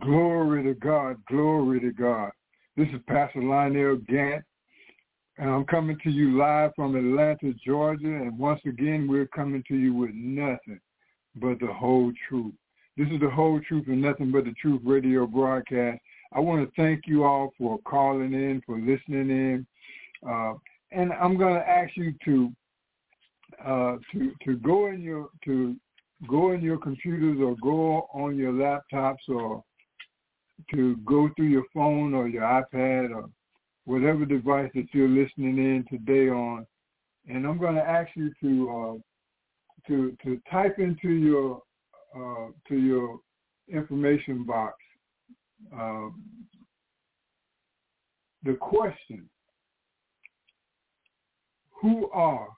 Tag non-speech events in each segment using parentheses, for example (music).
Glory to God. Glory to God. This is Pastor Lionel Gantt, and I'm coming to you live from Atlanta, Georgia. And once again, we're coming to you with nothing but the whole truth. This is the whole truth and nothing but the truth radio broadcast. I want to thank you all for calling in, for listening in. Uh, and I'm going to ask you to uh, to to go in your to go in your computers or go on your laptops or to go through your phone or your iPad or whatever device that you're listening in today on, and I'm going to ask you to uh, to to type into your uh, to your information box uh, the question: Who are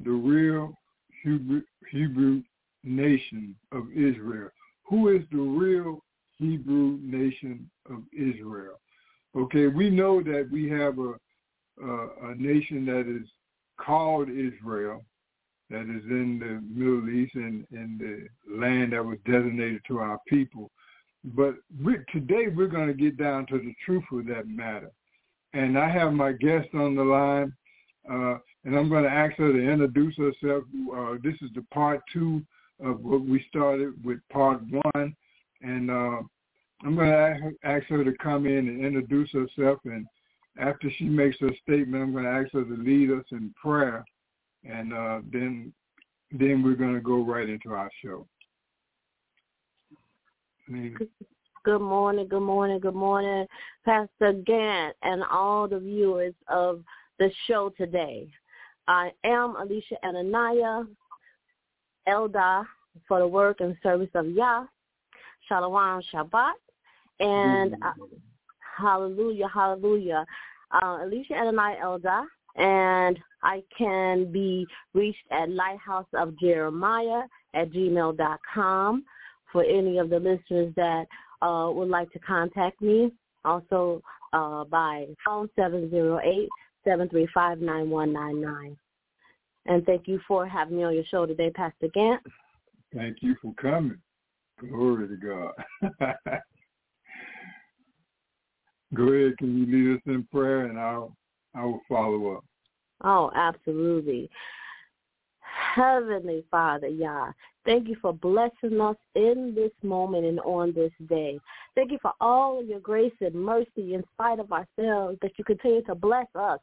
the real Hebrew, Hebrew nation of Israel? Who is the real Hebrew nation of Israel? Okay, we know that we have a a, a nation that is called Israel, that is in the Middle East and in the land that was designated to our people. But we, today we're going to get down to the truth of that matter. And I have my guest on the line, uh, and I'm going to ask her to introduce herself. Uh, this is the part two of what we started with part one. And uh, I'm going to ask her to come in and introduce herself. And after she makes her statement, I'm going to ask her to lead us in prayer. And uh, then then we're going to go right into our show. Good morning, good morning, good morning, Pastor Gantt and all the viewers of the show today. I am Alicia Ananiah, Elda for the work and service of Yah, Shalom Shabbat, and uh, hallelujah, hallelujah. Uh, Alicia Ananiah Elda, and I can be reached at Lighthouse of Jeremiah at gmail.com for any of the listeners that uh, would like to contact me. Also uh, by phone 708-735-9199. And thank you for having me on your show today, Pastor Gantt. thank you for coming. Glory to God. (laughs) Go ahead. Can you lead us in prayer, and I'll I will follow up. Oh, absolutely. Heavenly Father, Yah, thank you for blessing us in this moment and on this day. Thank you for all of your grace and mercy in spite of ourselves that you continue to bless us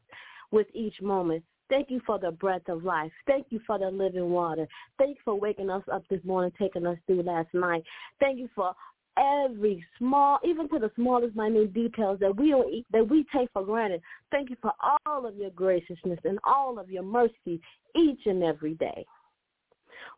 with each moment. Thank you for the breath of life. Thank you for the living water. Thank you for waking us up this morning, taking us through last night. Thank you for every small, even to the smallest minute details that we don't that we take for granted. Thank you for all of your graciousness and all of your mercy each and every day.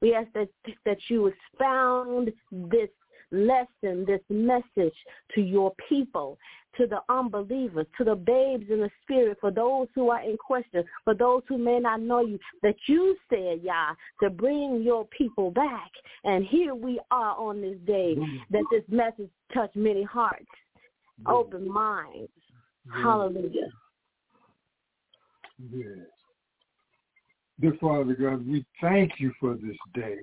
We ask that that you expound this lesson, this message to your people, to the unbelievers, to the babes in the spirit, for those who are in question, for those who may not know you, that you said, Yah, to bring your people back. And here we are on this day that this message touched many hearts, open minds. Hallelujah. Yes. Dear Father God, we thank you for this day.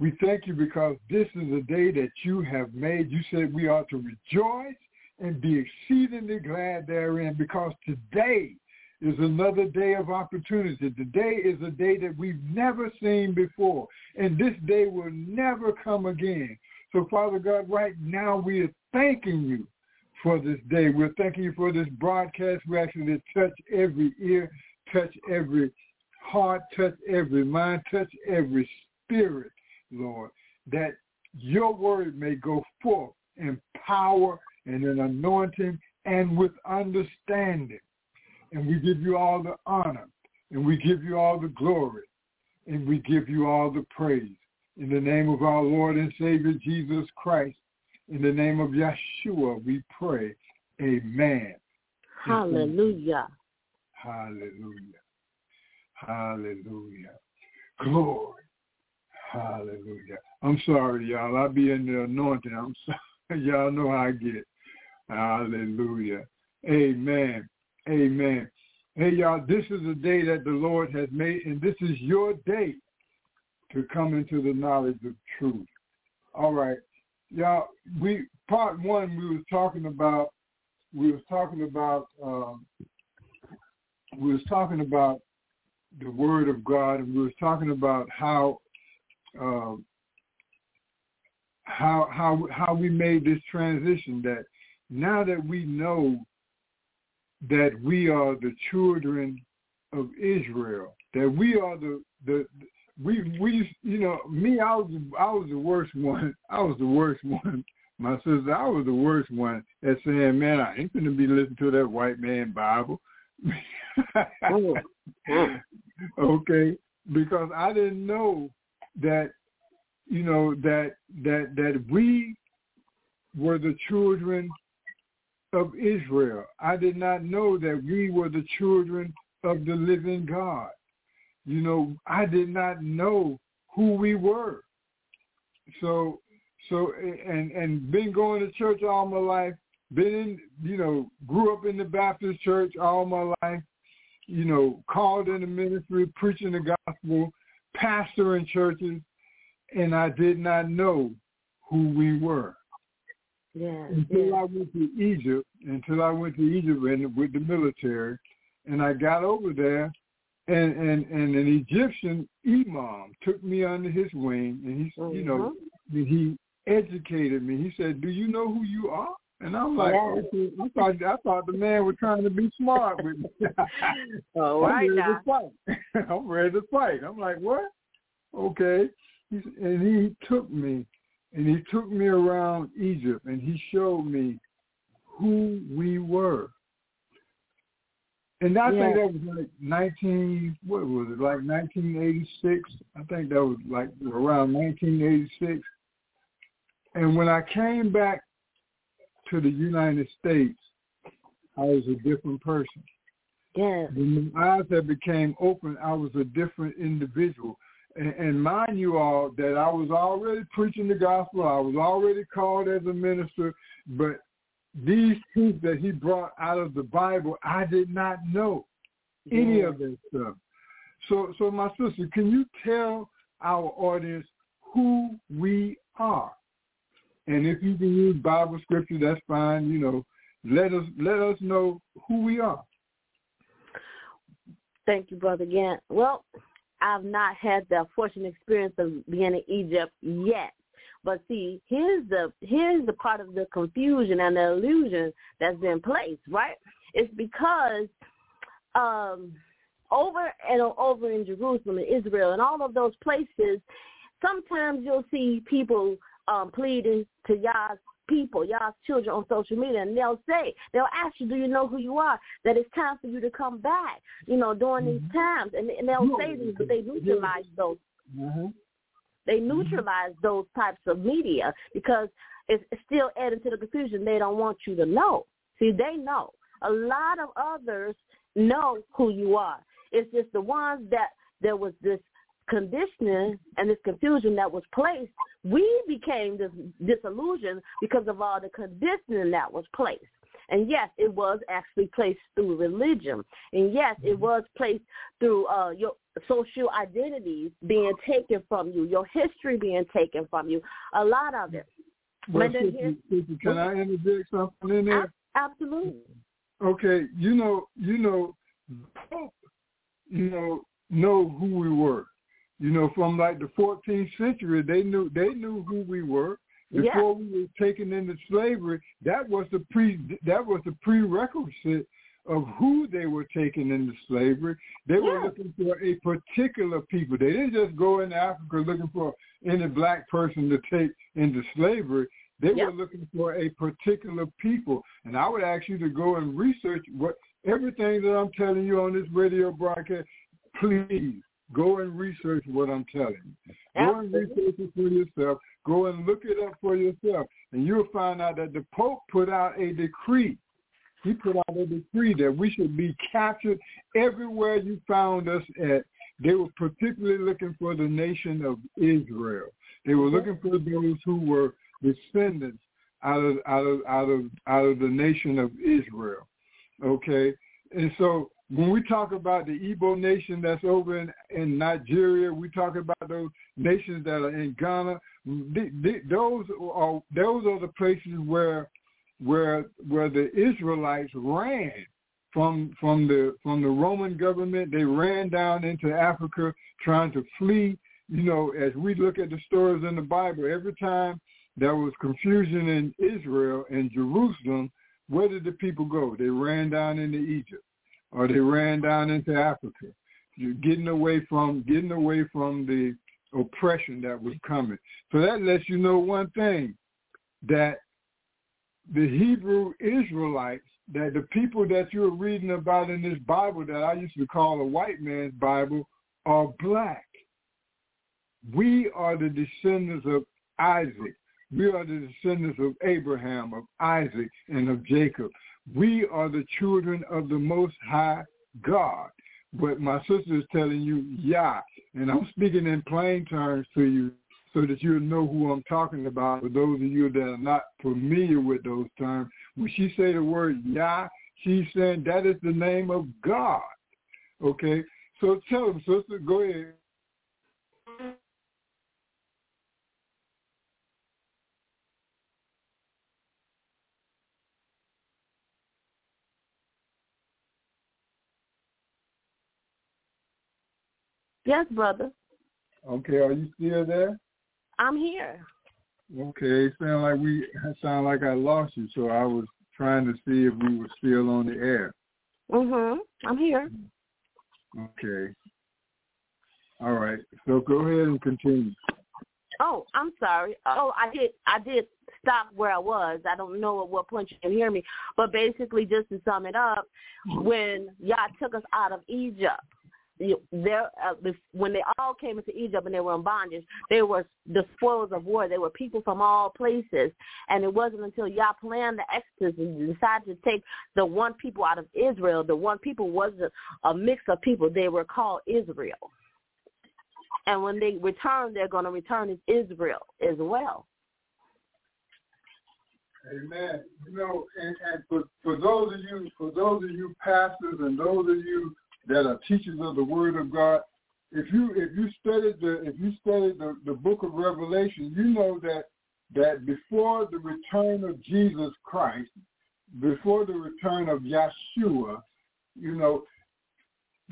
We thank you because this is a day that you have made. You said we ought to rejoice and be exceedingly glad therein because today is another day of opportunity. Today is a day that we've never seen before, and this day will never come again. So, Father God, right now we are thanking you for this day. We're thanking you for this broadcast. We actually touch every ear, touch every heart, touch every mind, touch every spirit, Lord, that your word may go forth in power and in anointing and with understanding. And we give you all the honor and we give you all the glory and we give you all the praise. In the name of our Lord and Savior Jesus Christ, in the name of Yeshua, we pray. Amen. Hallelujah. Hallelujah. Hallelujah. Glory. Hallelujah. I'm sorry, y'all. I'll be in the anointing. I'm (laughs) sorry. Y'all know how I get. Hallelujah. Amen. Amen. Hey, y'all, this is a day that the Lord has made, and this is your day to come into the knowledge of truth. All right. Y'all, we part one we was talking about we was talking about um, we was talking about the word of God and we was talking about how um, how how how we made this transition that now that we know that we are the children of Israel, that we are the the we we you know me I was I was the worst one. (laughs) I was the worst one. My sister I was the worst one at saying man I ain't gonna be listening to that white man Bible. (laughs) Okay? Because I didn't know that you know that that that we were the children of Israel. I did not know that we were the children of the living God. You know, I did not know who we were. So so and and been going to church all my life, been in you know, grew up in the Baptist church all my life, you know, called in the ministry, preaching the gospel, pastor in churches, and I did not know who we were. Yeah. Until yeah. I went to Egypt, until I went to Egypt and with the military, and I got over there, and and and an Egyptian imam took me under his wing, and he, you know, mm-hmm. he educated me. He said, "Do you know who you are?" And I'm like, Yeah. okay. I thought I thought the man was trying to be smart with me. (laughs) Oh, all I'm right ready now. to fight. (laughs) I'm ready to fight. I'm like, what? Okay. He, and he took me, and he took me around Egypt, and he showed me who we were. And I think Yeah. that was like 19, what was it, like 1986? I think that was like around 1986. And when I came back to the United States, I was a different person. Yes. When my eyes had became open, I was a different individual. And, and mind you all that I was already preaching the gospel. I was already called as a minister, but these truths that he brought out of the Bible, I did not know any of that stuff. So, so my sister, can you tell our audience who we are? And if you can use Bible scripture, that's fine. You know, let us let us know who we are. Thank you, Brother Gantt. Well, I've not had the fortunate experience of being in Egypt yet. But see, here's the here's the part of the confusion and the illusion that's been placed, right? It's because um over and over in Jerusalem and Israel and all of those places, sometimes you'll see people um pleading to Yah's people, Yah's children on social media, and they'll say, they'll ask you, do you know who you are? That it's time for you to come back, you know, during these times. And, and they'll say these, but they neutralize those Mm-hmm. they neutralize those types of media because it's still adding to the confusion. They don't want you to know. See, they know. A lot of others know who you are. It's just the ones that there was this conditioning and this confusion that was placed. We became this disillusioned because of all the conditioning that was placed. And yes, it was actually placed through religion. And yes, it was placed through uh, your social identities being taken from you, your history being taken from you, a lot of it. Well, sister, sister, can I interject something in there? Absolutely. Okay, you know, you know, you know, know who we were. You know, from like the 14th century, they knew they knew who we were Yeah. before we were taken into slavery. That was the pre that was the prerequisite of who they were taking into slavery. They were looking for a particular people. They didn't just go into Africa looking for any black person to take into slavery. They Yeah. were looking for a particular people. And I would ask you to go and research what everything that I'm telling you on this radio broadcast. Please Go and research what I'm telling you. Go and research it for yourself. Go and look it up for yourself. And you'll find out that the Pope put out a decree. He put out a decree that we should be captured everywhere you found us at. They were particularly looking for the nation of Israel. They were looking for those who were descendants out of out of out of out of the nation of Israel. Okay, and so when we talk about the Igbo nation that's over in, in Nigeria, we talk about those nations that are in Ghana. Those are those are the places where where where the Israelites ran from from the from the Roman government. They ran down into Africa trying to flee. You know, as we look at the stories in the Bible, every time there was confusion in Israel and Jerusalem, where did the people go? They ran down into Egypt or they ran down into Africa. You're getting away from getting away from the oppression that was coming. So that lets you know one thing that the Hebrew Israelites, that the people that you're reading about in this Bible that I used to call a white man's Bible, are black. We are the descendants of Isaac. We are the descendants of Abraham, of Isaac, and of Jacob. We are the children of the Most High God. But my sister is telling you, yeah, and I'm speaking in plain terms to you so that you'll know who I'm talking about. For those of you that are not familiar with those terms, when she say the word Yah, she's saying that is the name of God. Okay, so tell them, sister, go ahead. Yes, brother. Okay, are you still there? I'm here. Okay, it sound like we it sound like I lost you, so I was trying to see if we were still on the air. Mhm. I'm here. Okay. All right. So go ahead and continue. Oh, I'm sorry. Oh, I did. I did stop where I was. I don't know at what point you can hear me, but basically, just to sum it up, when Yah took us out of Egypt, there uh, when they all came into Egypt and they were in bondage, they were the spoils of war. They were people from all places, and it wasn't until Yah planned the Exodus and decided to take the one people out of Israel. The one people wasn't a mix of people; they were called Israel. And when they return, they're going to return as Israel as well. Amen. You know, and, and for, for those of you, for those of you pastors and those of you that are teachers of the Word of God, if you if you studied the if you studied the, the Book of Revelation, you know that that before the return of Jesus Christ, before the return of Yeshua, you know,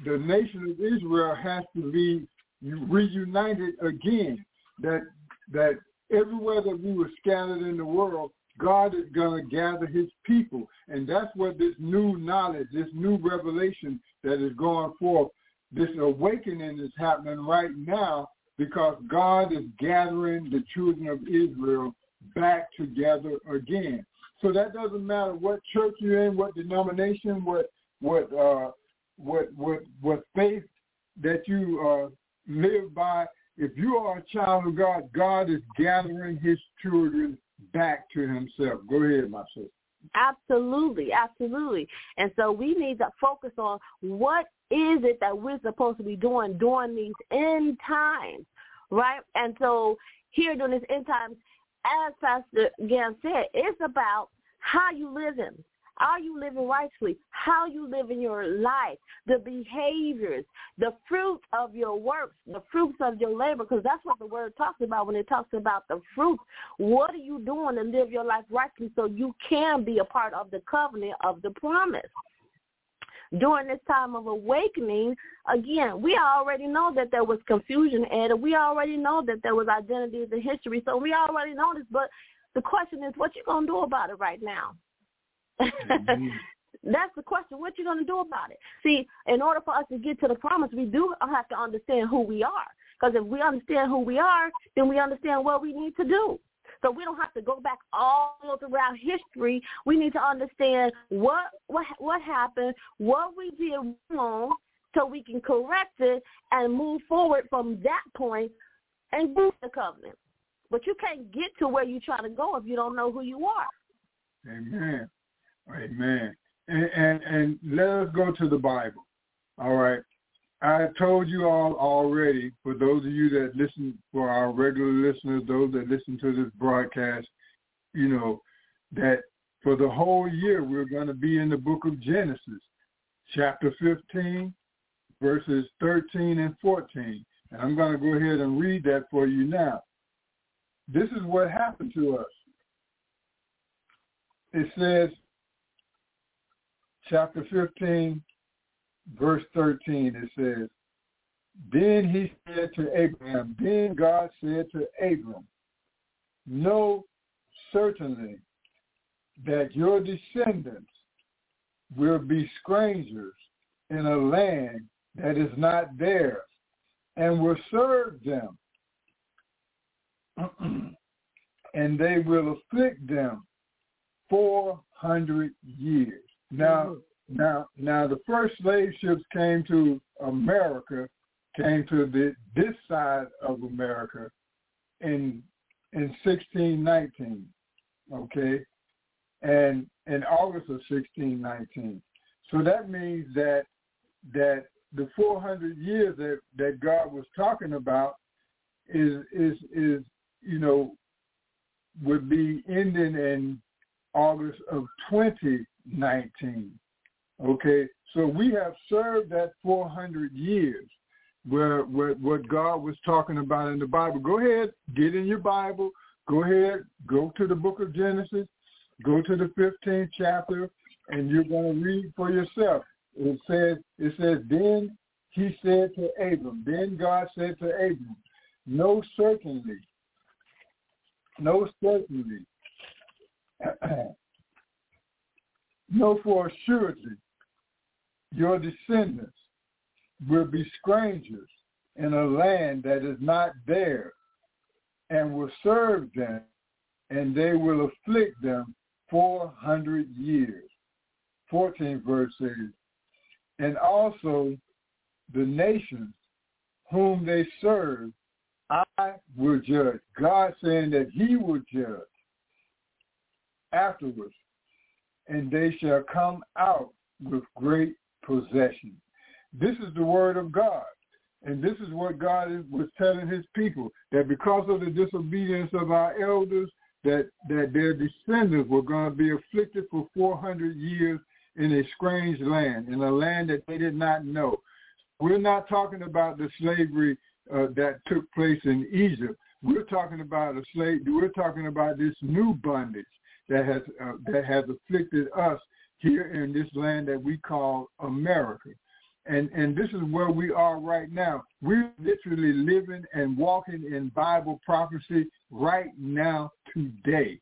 the nation of Israel has to be reunited again. That that everywhere that we were scattered in the world, God is going to gather his people. And that's what this new knowledge, this new revelation that is going forth, this awakening is happening right now because God is gathering the children of Israel back together again. So that doesn't matter what church you're in, what denomination, what what uh, what what what faith that you uh, live by. If you are a child of God, God is gathering His children back to Himself. Go ahead, my sister. Absolutely, absolutely. And so we need to focus on what is it that we're supposed to be doing during these end times, right? And so here during these end times, as Pastor Gam said, it's about how you live living. Are you living rightfully? How you live in your life, the behaviors, the fruit of your works, the fruits of your labor, because that's what the word talks about when it talks about the fruit. What are you doing to live your life rightly so you can be a part of the covenant of the promise? During this time of awakening, again, we already know that there was confusion and we already know that there was identities and history, so we already know this, but the question is what you gonna do about it right now? Mm-hmm. (laughs) That's the question. What you going to do about it? See, in order for us to get to the promise, we do have to understand who we are. Because if we understand who we are, then we understand what we need to do. So we don't have to go back all throughout history. We need to understand what what what happened, what we did wrong, so we can correct it and move forward from that point and do the covenant. But you can't get to where you're trying to go if you don't know who you are. Amen. Amen. And, and and let us go to the Bible. All right. I told you all already, for those of you that listen, for our regular listeners, those that listen to this broadcast, you know, that for the whole year we're going to be in the book of Genesis, chapter 15, verses 13 and 14. And I'm going to go ahead and read that for you now. This is what happened to us. It says, chapter 15, verse 13, it says, Then he said to Abraham, then God said to Abram, Know certainly that your descendants will be strangers in a land that is not theirs, and will serve them, (clears throat) and they will afflict them four hundred years. Now, mm-hmm. now, now, the first slave ships came to America, came to the, this side of America in in 1619, okay, and in August of 1619. So that means that that the 400 years that that God was talking about is is is you know would be ending in August of 2019. Okay, so we have served that 400 years where, where what God was talking about in the Bible. Go ahead, get in your Bible. Go ahead, go to the book of Genesis, go to the 15th chapter, and you're going to read for yourself. It says, it says, then he said to Abram, then God said to Abram, no certainly, no certainly, (clears throat) no for surety, your descendants will be strangers in a land that is not theirs, and will serve them, and they will afflict them four hundred years. 14th verse says, and also the nations whom they serve, I will judge. God saying that he will judge afterwards, and they shall come out with great possession. This is the word of God. And this is what God was telling his people, that because of the disobedience of our elders, that, that their descendants were going to be afflicted for 400 years in a strange land, in a land that they did not know. We're not talking about the slavery uh, that took place in Egypt. We're talking about a slave. We're talking about this new bondage that has uh, that has afflicted us here in this land that we call America. And and this is where we are right now. We're literally living and walking in Bible prophecy right now today.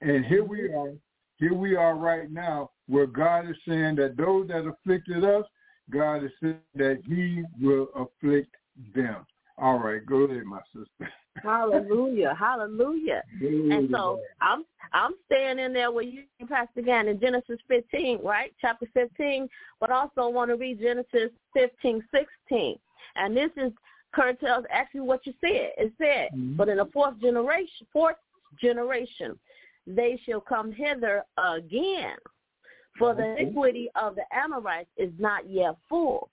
And here we are, here we are right now where God is saying that those that afflicted us, God is saying that he will afflict them. All right, go ahead, my sister. Hallelujah, hallelujah. And so I'm I'm staying in there with you, Pastor Gantt, in Genesis 15, right, chapter 15, but also want to read Genesis 15, 16. And this is Kurt tells actually what you said. It said, mm-hmm. but in the fourth generation, fourth generation, they shall come hither again, for the iniquity of the Amorites is not yet full,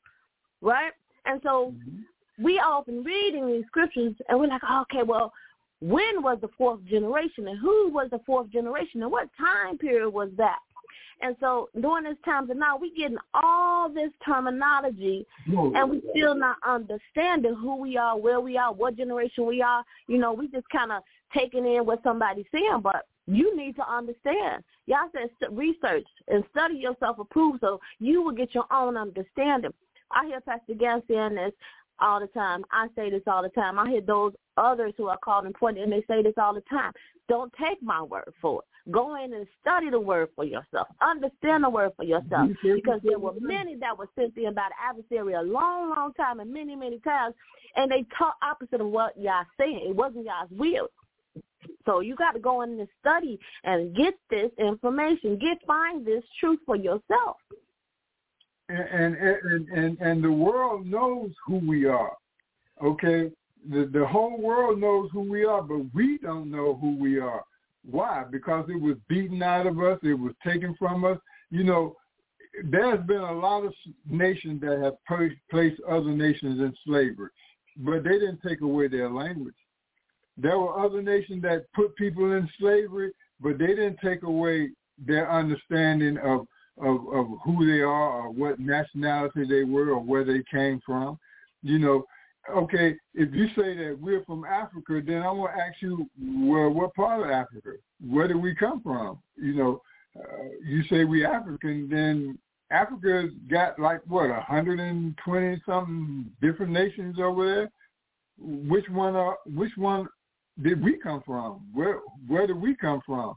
right? And so mm-hmm we often reading these scriptures and we're like, oh, okay, well, when was the fourth generation and who was the fourth generation and what time period was that? And so during this time and now we getting all this terminology and we still not understanding who we are, where we are, what generation we are. You know, we just kind of taking in what somebody's saying, but you need to understand. Y'all said research and study yourself approved so you will get your own understanding. I hear Pastor Gantt saying this all the time. I say this all the time. I hear those others who are called important and they say this all the time. Don't take my word for it. Go in and study the word for yourself. Understand the word for yourself. Mm-hmm. Because there were many that were sent in by the adversary a long, long time and many, many times and they taught opposite of what y'all saying. It wasn't y'all's will. So you got to go in and study and get this information. Get find this truth for yourself. And and and and the world knows who we are. Okay, the the whole world knows who we are, but we don't know who we are. Why? Because it was beaten out of us. It was taken from us. You know, there's been a lot of nations that have placed other nations in slavery, but they didn't take away their language. There were other nations that put people in slavery, but they didn't take away their understanding of of, of who they are or what nationality they were or where they came from. You know, okay, if you say that we're from Africa, then I want to ask you, well, what part of Africa? Where did we come from? You know, uh, you say we African, then Africa's got like what, 120 something different nations over there. Which one are? Which one did we come from? Where Where did we come from?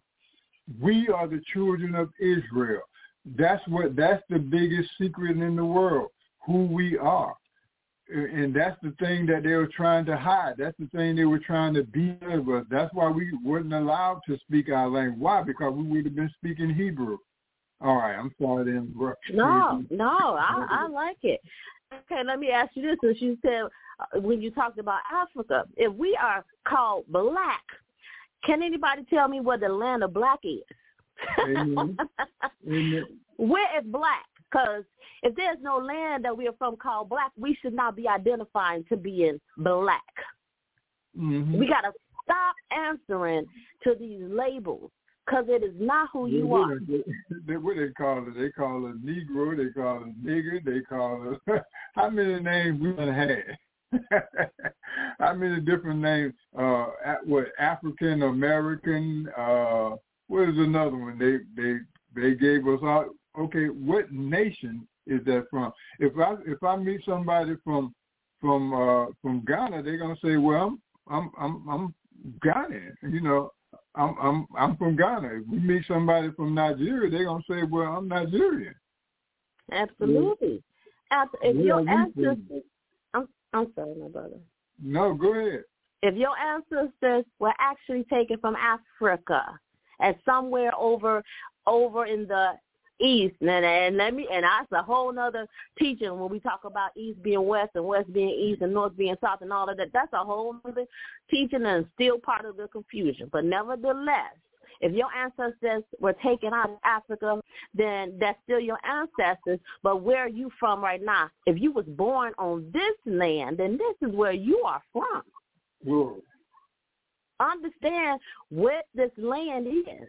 We are the children of Israel. That's what. That's the biggest secret in the world. Who we are and that's the thing that they were trying to hide. That's the thing they were trying to be of us. That's why we weren't allowed to speak our language. Why? Because we would have been speaking Hebrew. All right, I'm sorry interrupt. No, no, I, I like it. Okay, let me ask you this. Since you said uh, when you talked about Africa, if we are called black, can anybody tell me where the land of black is? Amen. Amen. Where is black? Because if there's no land that we are from called black, we should not be identifying to being black. Mm-hmm. We got to stop answering to these labels because it is not who you yeah, are. (laughs) They, they, what they call it? They call it Negro. They call it nigger. They call it (laughs) how many names we done had? (laughs) how many different names? Uh, what African American? Uh, what is another one? They they they gave us all. Okay, what nation is that from? If I if I meet somebody from from uh from Ghana, they're gonna say, well, I'm I'm I'm Ghanaian. You know, I'm I'm I'm from Ghana. If we meet somebody from Nigeria, they're gonna say, well, I'm Nigerian. Absolutely. After, if your ancestors, I'm I'm sorry, my brother. No, go ahead. If your ancestors were actually taken from Africa and somewhere over over in the east and, and let me and that's a whole nother teaching when we talk about east being west and west being east and north being south and all of that that's a whole other teaching and still part of the confusion but nevertheless if your ancestors were taken out of Africa, then that's still your ancestors. But where are you from right now? If you was born on this land, then this is where you are from. Whoa. Understand what this land is.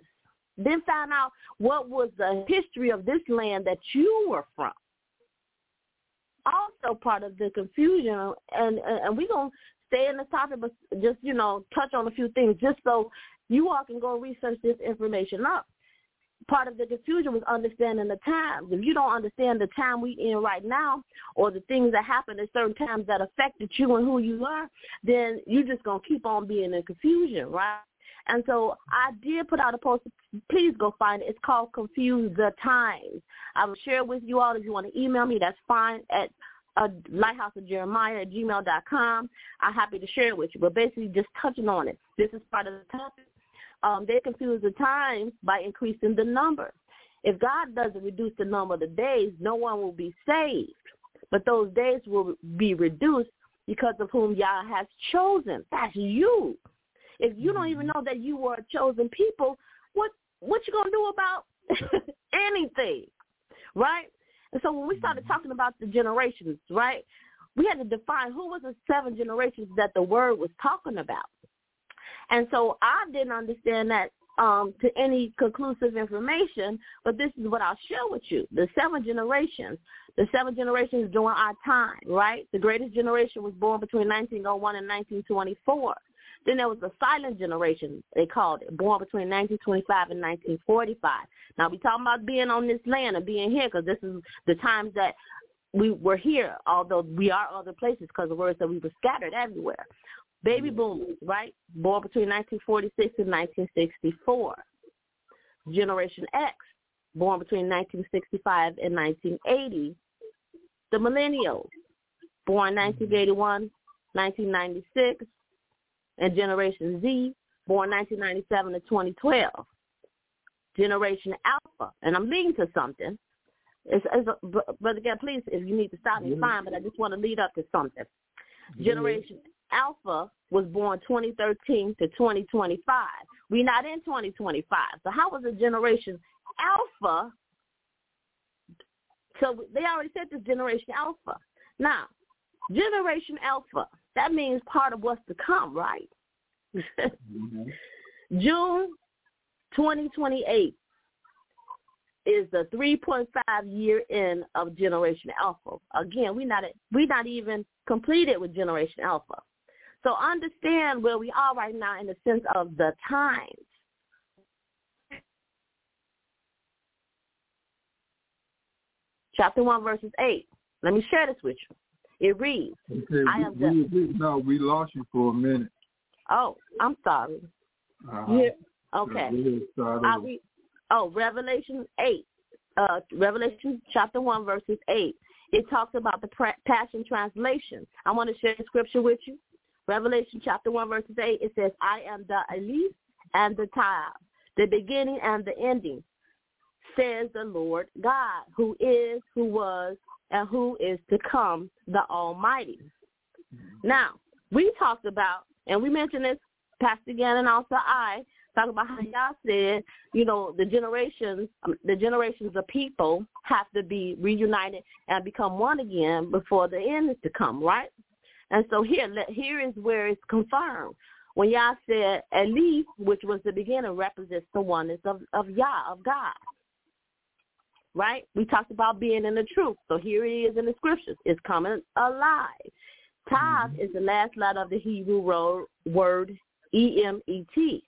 Then find out what was the history of this land that you were from. Also part of the confusion, and and we're going to stay in the topic, but just, you know, touch on a few things just so you all can go research this information up. Part of the confusion was understanding the times. If you don't understand the time we in right now or the things that happen at certain times that affected you and who you are, then you're just going to keep on being in confusion, right? And so I did put out a post. Please go find it. It's called Confuse the Times. I will share it with you all. If you want to email me, that's fine at uh, lighthouse of Jeremiah at gmail dot com. I'm happy to share it with you. But basically just touching on it. This is part of the topic. Um, they confuse the times by increasing the number. If God doesn't reduce the number of the days, no one will be saved. But those days will be reduced because of whom Yah has chosen. That's you. If you don't even know that you were a chosen people, what what you gonna do about (laughs) anything, right? And so when we started talking about the generations, right, we had to define who was the seven generations that the word was talking about. And so I didn't understand that um, to any conclusive information, but this is what I'll share with you. The seven generations, the seven generations during our time, right? The greatest generation was born between 1901 and 1924. Then there was the silent generation, they called it, born between 1925 and 1945. Now, we talking about being on this land and being here because this is the times that we were here, although we are other places because the words that we were scattered everywhere. Baby boomers, right? Born between 1946 and 1964. Generation X, born between 1965 and 1980. The millennials, born mm-hmm. 1981, 1996. And Generation Z, born 1997 to 2012. Generation Alpha, and I'm leading to something, It's, it's a, but, but again, please, if you need to stop me, Yeah. Mm-hmm. fine. But I just want to lead up to something. Yeah. Generation Alpha was born 2013 to 2025. We're not in 2025. So how was the generation Alpha? So they already said this generation Alpha. Now, generation Alpha, that means part of what's to come, right? Mhm. (laughs) June 2028 is the 3.5 year end of Generation Alpha. Again, we not we not even completed with Generation Alpha. So understand where we are right now in the sense of the times. Chapter 1, verses 8. Let me share this with you. It reads, Okay, I am we, we, no, we lost you for a minute. oh, I'm sorry. Uh-huh. Yeah, okay. So we'll start I over. read, oh, Revelation 8, uh, Revelation chapter 1, verses 8. It talks about the Passion Translation. I want to share the scripture with you. Revelation chapter 1, verses 8, it says, I am the Aleph and the Tav, the beginning and the ending, says the Lord God, who is, who was, and who is to come, the Almighty. Now, we talked about, and we mentioned this, Pastor Gantt and also I, talk about how y'all said, you know, the generations, um, the generations of people have to be reunited and become one again before the end is to come, right? And so here, here is where it's confirmed. When y'all said Eli, which was the beginning, represents the oneness of, of Yah, of God. Right? We talked about being in the truth. So here it is in the scriptures. It's coming alive. Tav mm-hmm. is the last letter of the Hebrew ro- word E-M-E-T,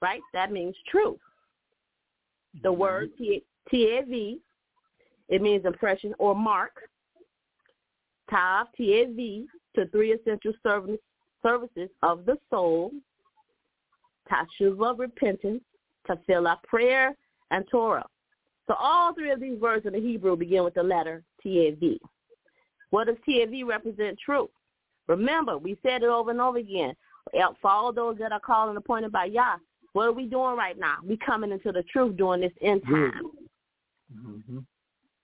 right? That means truth. The mm-hmm. word T- T-A-V, it means impression or mark. Tav, T-A-V, to three essential service, services of the soul. Tashuva, repentance. Tefillah, prayer, and Torah. So all three of these words in the Hebrew begin with the letter T-A-V. What does T-A-V represent? Truth. Remember, we said it over and over again. For all those that are called and appointed by Yah, what are we doing right now? We coming into the truth during this end time. Mhm.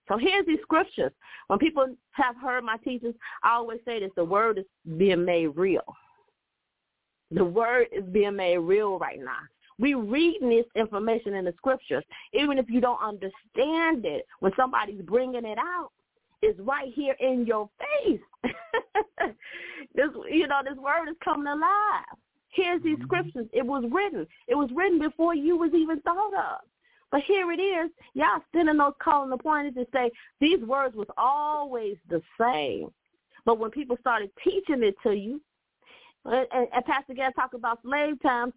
So here's these scriptures. When people have heard my teachings, I always say this, the word is being made real. The word is being made real right now. We reading this information in the scriptures. Even if you don't understand it, when somebody's bringing it out, it's right here in your face. (laughs) this, you know, this word is coming alive. Here's these mm-hmm. scriptures. It was written. It was written before you was even thought of. But here it is. Y'all sending those calling appointed to say these words was always the same. But when people started teaching it to you, and, and, and Pastor Gadd talked about slave times,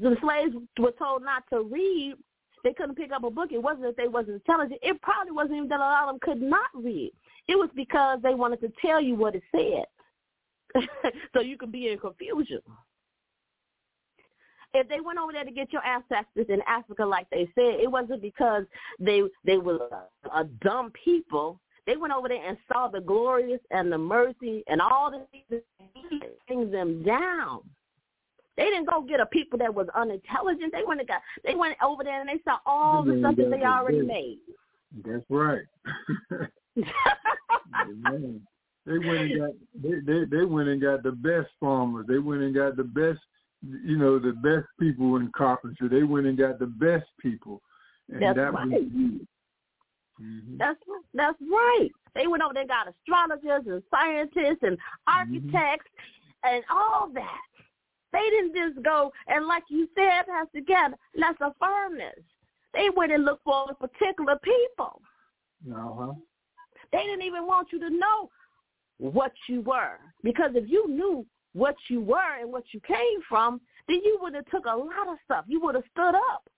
the slaves were told not to read. They couldn't pick up a book. It wasn't that they wasn't intelligent. It probably wasn't even that a lot of them could not read. It was because they wanted to tell you what it said, (laughs) so you could be in confusion. If they went over there to get your ancestors in Africa, like they said, it wasn't because they they were a, a dumb people. They went over there and saw the glorious and the mercy and all the things that brings them down. They didn't go get a people that was unintelligent. They went and got they went over there and they saw all the stuff that they already made. That's right. (laughs) They went and got they, they they went and got the best farmers. They went and got the best you know, the best people in carpentry. They went and got the best people. And That's that right. was Mhm. That's that's right. They went over. They got astrologers and scientists and architects and all that. They didn't just go and like you said, Pastor Gavin, let's affirm this. They went and looked for the particular people. Uh-huh. They didn't even want you to know what you were because if you knew what you were and what you came from, then you would have took a lot of stuff. You would have stood up.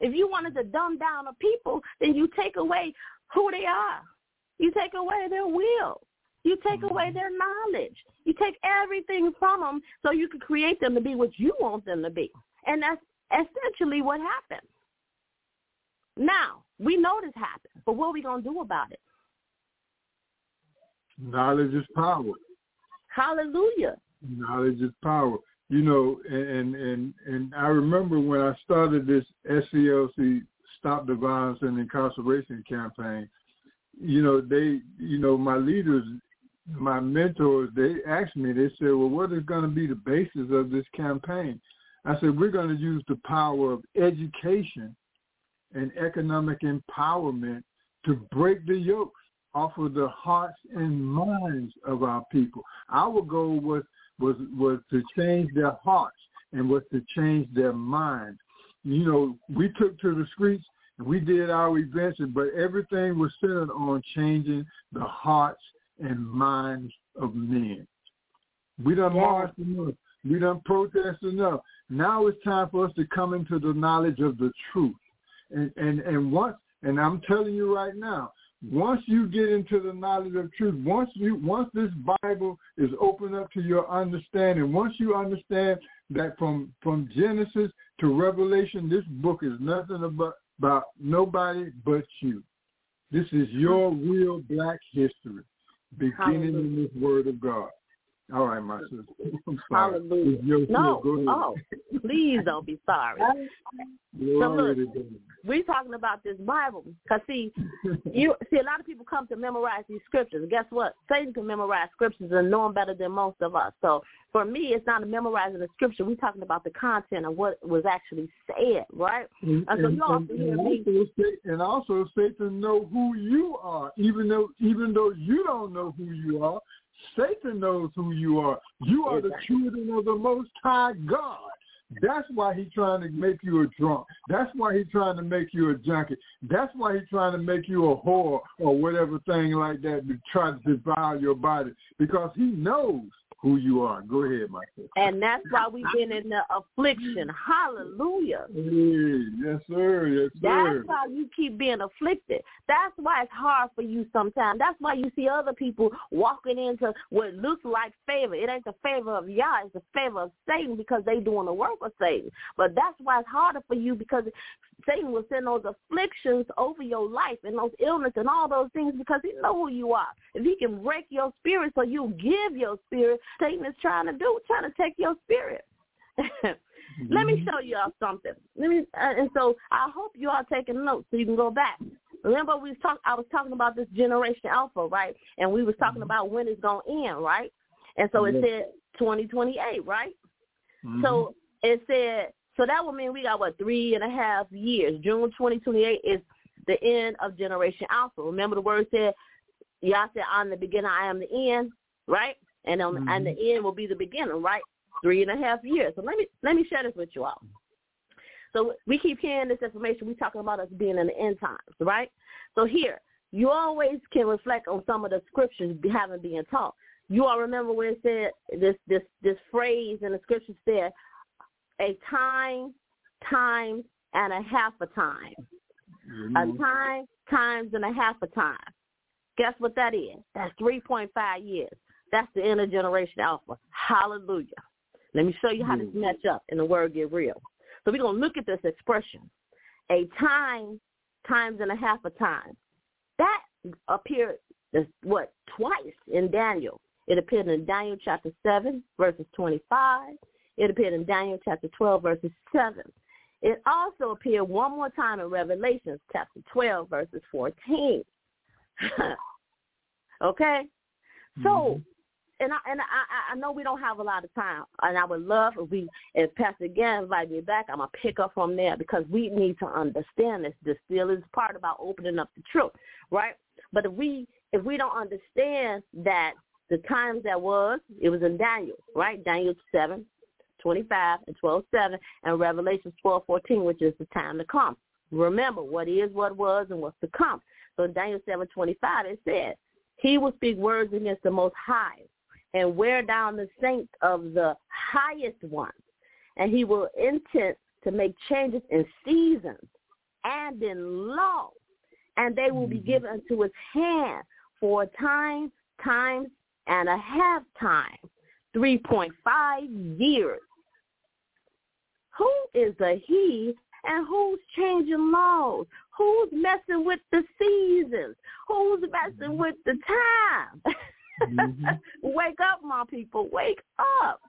If you wanted to dumb down a people, then you take away who they are. You take away their will. You take mm-hmm. away their knowledge. You take everything from them so you can create them to be what you want them to be. And that's essentially what happened. Now, we know this happened, but what are we going to do about it? Knowledge is power. Hallelujah. Knowledge is power. you know, and and and I remember when I started this SCLC Stop the Violence and Incarceration campaign. You know, they, you know, my leaders, my mentors, they asked me. They said, "Well, what is going to be the basis of this campaign?" I said, "We're going to use the power of education and economic empowerment to break the yokes off of the hearts and minds of our people. Our goal was was was to change their hearts and was to change their minds. You know, we took to the streets and we did our events, but everything was centered on changing the hearts and minds of men. We done Yeah. marched enough. We done protest enough. Now it's time for us to come into the knowledge of the truth. And and and once and I'm telling you right now, once you get into the knowledge of truth, once you once this Bible is opened up to your understanding, once you understand that from from Genesis to Revelation, this book is nothing about about nobody but you. This is your real black history, beginning in this Word of God. All right, my sister. (laughs) I'm sorry. Hallelujah. Your No, field. Go ahead. oh, please don't be sorry. (laughs) Glory look. We're talking about this Bible. Cause see, you see a lot of people come to memorize these scriptures. Guess what? Satan can memorize scriptures and know them better than most of us. So for me, it's not a memorizing the scripture. We're talking about the content of what was actually said, right? And, And so you also hear me. and also to know who you are, even though even though you don't know who you are, Satan knows who you are. You are the children of the Most High God. That's why he's trying to make you a drunk. That's why he's trying to make you a junkie. That's why he's trying to make you a whore or whatever thing like that to try to devour your body because he knows who you are. Go ahead, my sister. And that's why we've been in the affliction. Hallelujah. Hey, yes, sir. Yes, sir. That's why you keep being afflicted. That's why it's hard for you sometimes. That's why you see other people walking into what looks like favor. It ain't the favor of Yah, it's the favor of Satan because they doing the work of Satan. But that's why it's harder for you because Satan will send those afflictions over your life and those illness and all those things because he know who you are. If he can break your spirit so you give your spirit, Satan is trying to do, trying to take your spirit. (laughs) Let me mm-hmm. show you all something. Let me, uh, and so I hope you are taking notes so you can go back. Remember, we was talk, I was talking about this generation alpha, right? And we was talking mm-hmm. about when it's gonna end, right? And so it said 2028, right? So mm-hmm. it said, so that would mean we got what three and a half years. June 2028 is the end of generation alpha. Remember the word said, Y'all said, "I'm the beginning, I am the end," right? And um, and the end will be the beginning, right? Three and a half years. So let me let me share this with you all. So we keep hearing this information. We talking about us being in the end times, right? So here, you always can reflect on some of the scriptures having been taught. You all remember where it said this this this phrase in the scripture said, "A time, times, and a half a time." A Mhm. time, times, and a half a time. Guess what that is? That's 3.5 years. That's the intergeneration alpha. Hallelujah. Let me show you how this match up and the word get real. So we're going to look at this expression. A time, times and a half a time. That appeared, what, twice in Daniel. It appeared in Daniel chapter 7, verses 25. It appeared in Daniel chapter 12, verses 7. It also appeared one more time in Revelations chapter 12, verses 14. (laughs) okay? So, mm-hmm. and I and I I know we don't have a lot of time, and I would love if we if Pastor again invite me back, I'm gonna pick up from there because we need to understand this. This still is part about opening up the truth, right? But if we if we don't understand that the times that was, it was in Daniel, right? Daniel seven, twenty five and twelve seven, and Revelation twelve fourteen, which is the time to come. Remember what is, what was, and what's to come. So in Daniel seven twenty five, it said, "He will speak words against the Most High, and wear down the saints of the highest ones. and he will intend to make changes in seasons and in law, and they will be mm-hmm. given into his hand for a time, times, and a half time, three point five years." Who is the he and who's changing laws? Who's messing with the seasons? Who's messing with the time? Mhm. (laughs) wake up, my people. Wake up.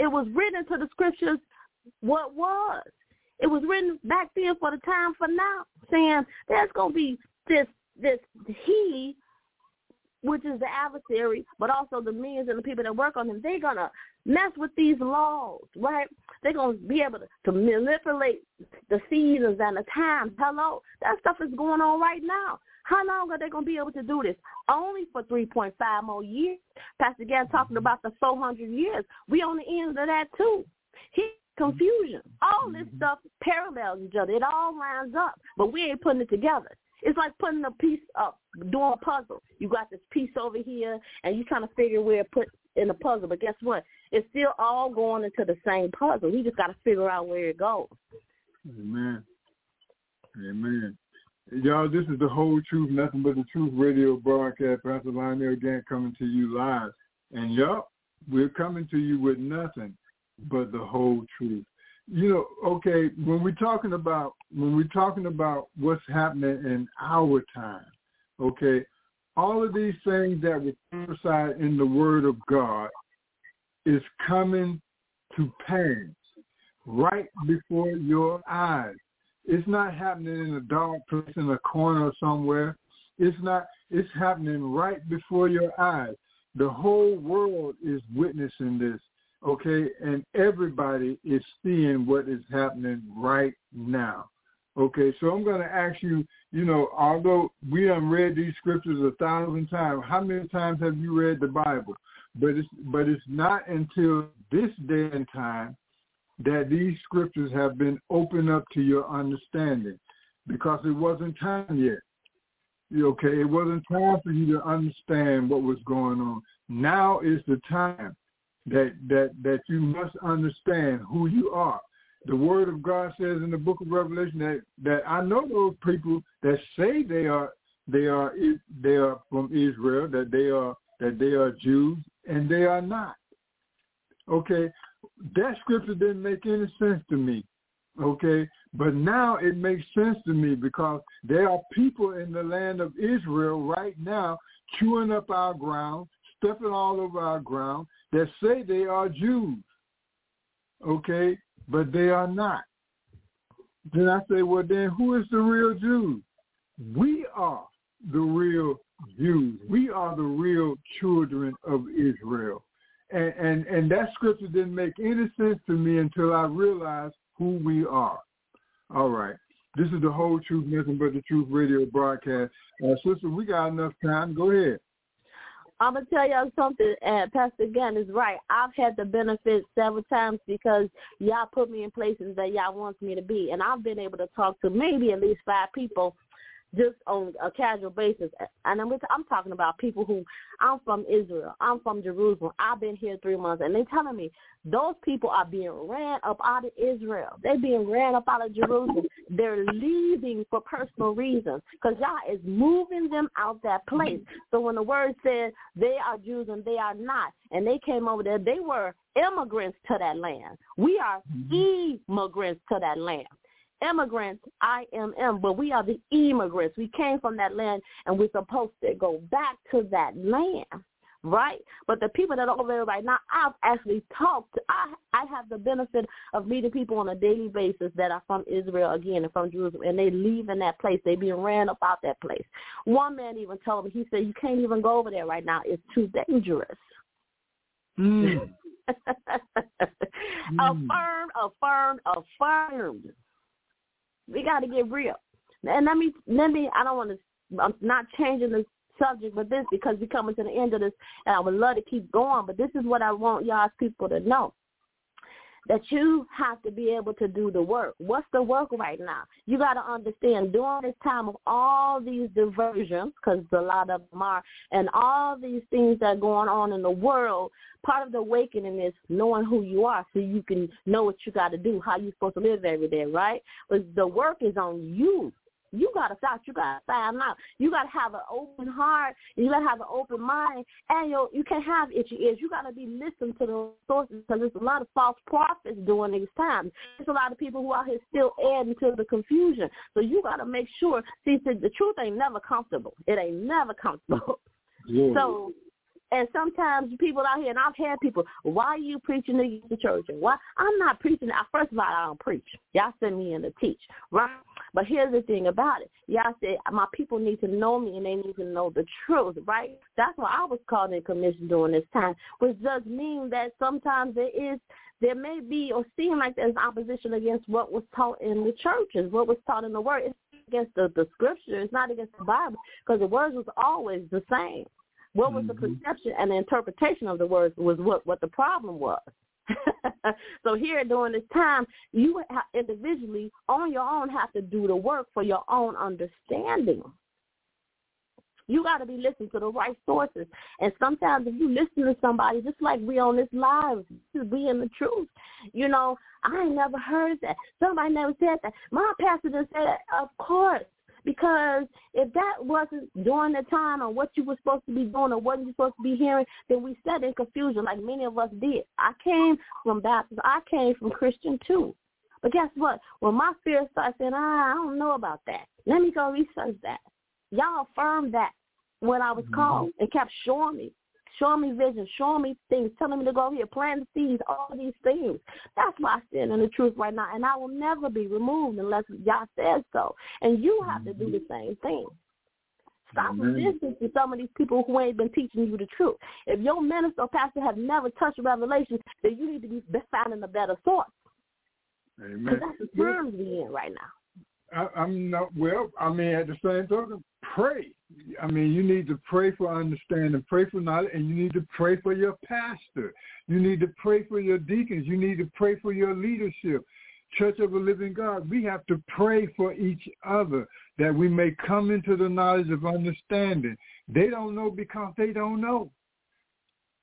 it was written to the scriptures what was. It was written back then for the time for now, saying there's gonna be this this he which is the adversary, but also the millions and the people that work on them, they're going to mess with these laws, right? They're going to be able to, to manipulate the seasons and the times. Hello, that stuff is going on right now. How long are they going to be able to do this? Only for 3.5 more years. Pastor Gantt talking mm-hmm. about the 400 years. We on the end of that too. He confusion. All this mm-hmm. stuff parallels each other. It all lines up, but we ain't putting it together. It's like putting a piece up, doing a puzzle. You got this piece over here, and you're trying to figure where it put in the puzzle. But guess what? It's still all going into the same puzzle. We just got to figure out where it goes. Amen. Amen. Y'all, this is the whole truth, nothing but the truth radio broadcast. Pastor Lionel Gantt coming to you live. And y'all, we're coming to you with nothing but the whole truth you know, okay, when we're talking about when we're talking about what's happening in our time, okay, all of these things that were prophesied in the Word of God is coming to pass right before your eyes. It's not happening in a dark place in a corner somewhere. It's not. It's happening right before your eyes. The whole world is witnessing this okay, and everybody is seeing what is happening right now. Okay, so I'm going to ask you, you know, although we have read these scriptures a thousand times, how many times have you read the Bible? But it's but it's not until this day and time that these scriptures have been opened up to your understanding, because it wasn't time yet. Okay, it wasn't time for you to understand what was going on. Now is the time that that that you must understand who you are. The word of God says in the book of Revelation that that I know those people that say they are they are they are from Israel, that they are that they are Jews, and they are not. Okay, that scripture didn't make any sense to me. Okay, but now it makes sense to me because there are people in the land of Israel right now chewing up our ground, stepping all over our ground, that say they are Jews, okay, but they are not. Then I say, well, then who is the real Jew? We are the real Jews. We are the real children of Israel. And, and, and that scripture didn't make any sense to me until I realized who we are. All right. This is the whole truth, nothing but the truth radio broadcast. Uh, sister, we got enough time. Go ahead. I'm gonna tell y'all something, and Pastor Gantt is right. I've had the benefit several times because y'all put me in places that y'all wants me to be, and I've been able to talk to maybe at least five people just on a casual basis. And I'm, I'm talking about people who, I'm from Israel, I'm from Jerusalem, I've been here three months, and they're telling me those people are being ran up out of Israel. They're being ran up out of Jerusalem. They're leaving for personal reasons because y'all is moving them out that place. So when the word says they are Jews and they are not, and they came over there, they were immigrants to that land. We are mm-hmm. immigrants to that land immigrants, I-M-M, but we are the immigrants. We came from that land, and we're supposed to go back to that land, right? But the people that are over there right now, I've actually talked. I I have the benefit of meeting people on a daily basis that are from Israel again and from Jerusalem, and they leave in that place. They being ran up out that place. One man even told me, he said, you can't even go over there right now. It's too dangerous. Mm. (laughs) affirmed, affirmed, affirmed. We got to get real. And let me, let me, I don't want to, I'm not changing the subject, but this because we're coming to the end of this, and I would love to keep going, but this is what I want y'all people to know that you have to be able to do the work. What's the work right now? You got to understand during this time of all these diversions, because a lot of them are, and all these things that are going on in the world, part of the awakening is knowing who you are so you can know what you got to do, how you're supposed to live every day, right? But the work is on you. You gotta stop. You gotta find out. You gotta have an open heart. You gotta have an open mind, and you you can't have itchy ears. You gotta be listening to the sources because there's a lot of false prophets during these times. There's a lot of people who are here still adding to the confusion. So you gotta make sure. See, the truth ain't never comfortable. It ain't never comfortable. Yeah. So And sometimes people out here, and I've had people, why are you preaching against the church? And why I'm not preaching. First of all, I don't preach. Y'all send me in to teach, right? But here's the thing about it. Y'all said my people need to know me and they need to know the truth, right? That's why I was called in commission during this time, which does mean that sometimes there is there may be or seem like there's opposition against what was taught in the churches, what was taught in the word. It's against the, the scripture. It's not against the Bible because the words was always the same. What was mm-hmm. the perception and the interpretation of the words was what, what the problem was. (laughs) so here during this time, you individually on your own have to do the work for your own understanding. You got to be listening to the right sources. And sometimes if you listen to somebody, just like we on this live, we in the truth. You know, I ain't never heard that. Somebody never said that. My pastor just said that. Of course. Because if that wasn't during the time or what you were supposed to be doing or what you were supposed to be hearing, then we sat in confusion like many of us did. I came from Baptist. I came from Christian too. But guess what? When my fear started saying, ah, I don't know about that. Let me go research that. Y'all affirmed that when I was mm-hmm. called and kept showing me, showing me visions, showing me things, telling me to go here, plant the seeds, all these things. That's why I stand in the truth right now, and I will never be removed unless God says so. And you have to do the mm-hmm. same thing. Stop resisting to some of these people who ain't been teaching you the truth. If your minister or pastor have never touched Revelation, then you need to be finding a better source. Amen. That's the times we in right now. I, I'm not well. I mean, at the same time, pray. I mean, you need to pray for understanding, pray for knowledge, and you need to pray for your pastor. You need to pray for your deacons. You need to pray for your leadership. Church of the Living God, we have to pray for each other that we may come into the knowledge of understanding. They don't know because they don't know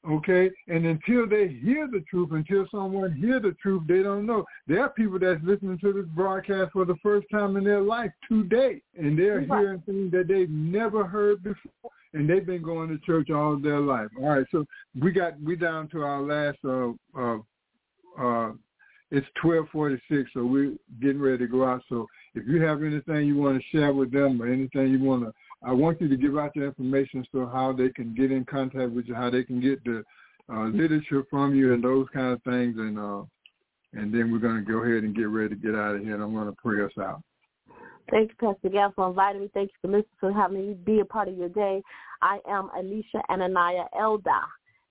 okay? And until they hear the truth, until someone hear the truth, they don't know. There are people that's listening to this broadcast for the first time in their life today, and they're right. hearing things that they've never heard before, and they've been going to church all their life. All right, so we got we down to our last. Uh, uh, uh, it's twelve forty six, so we're getting ready to go out. So if you have anything you want to share with them or anything you want to I want you to give out the information so how they can get in contact with you, how they can get the uh, literature from you and those kind of things. And uh, and then we're going to go ahead and get ready to get out of here. And I'm going to pray us out. Thank you, Pastor Gail, for inviting me. Thank you for listening, for having me be a part of your day. I am Alicia Anania Elda,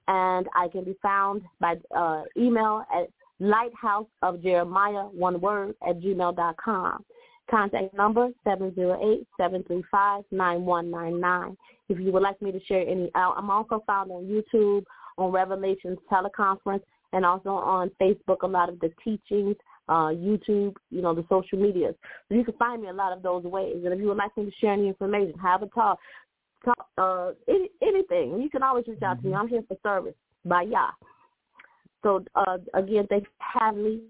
and I can be found by uh, email at lighthouse of Jeremiah, one word, at gmail.com. Contact number 708-735-9199. If you would like me to share any, I'm also found on YouTube, on Revelations Teleconference, and also on Facebook, a lot of the teachings, uh, YouTube, you know, the social medias. So you can find me a lot of those ways. And if you would like me to share any information, have a talk, talk uh, any, anything, you can always reach out to me. Mm-hmm. I'm here for service by Yah. So uh, again, thanks for having me.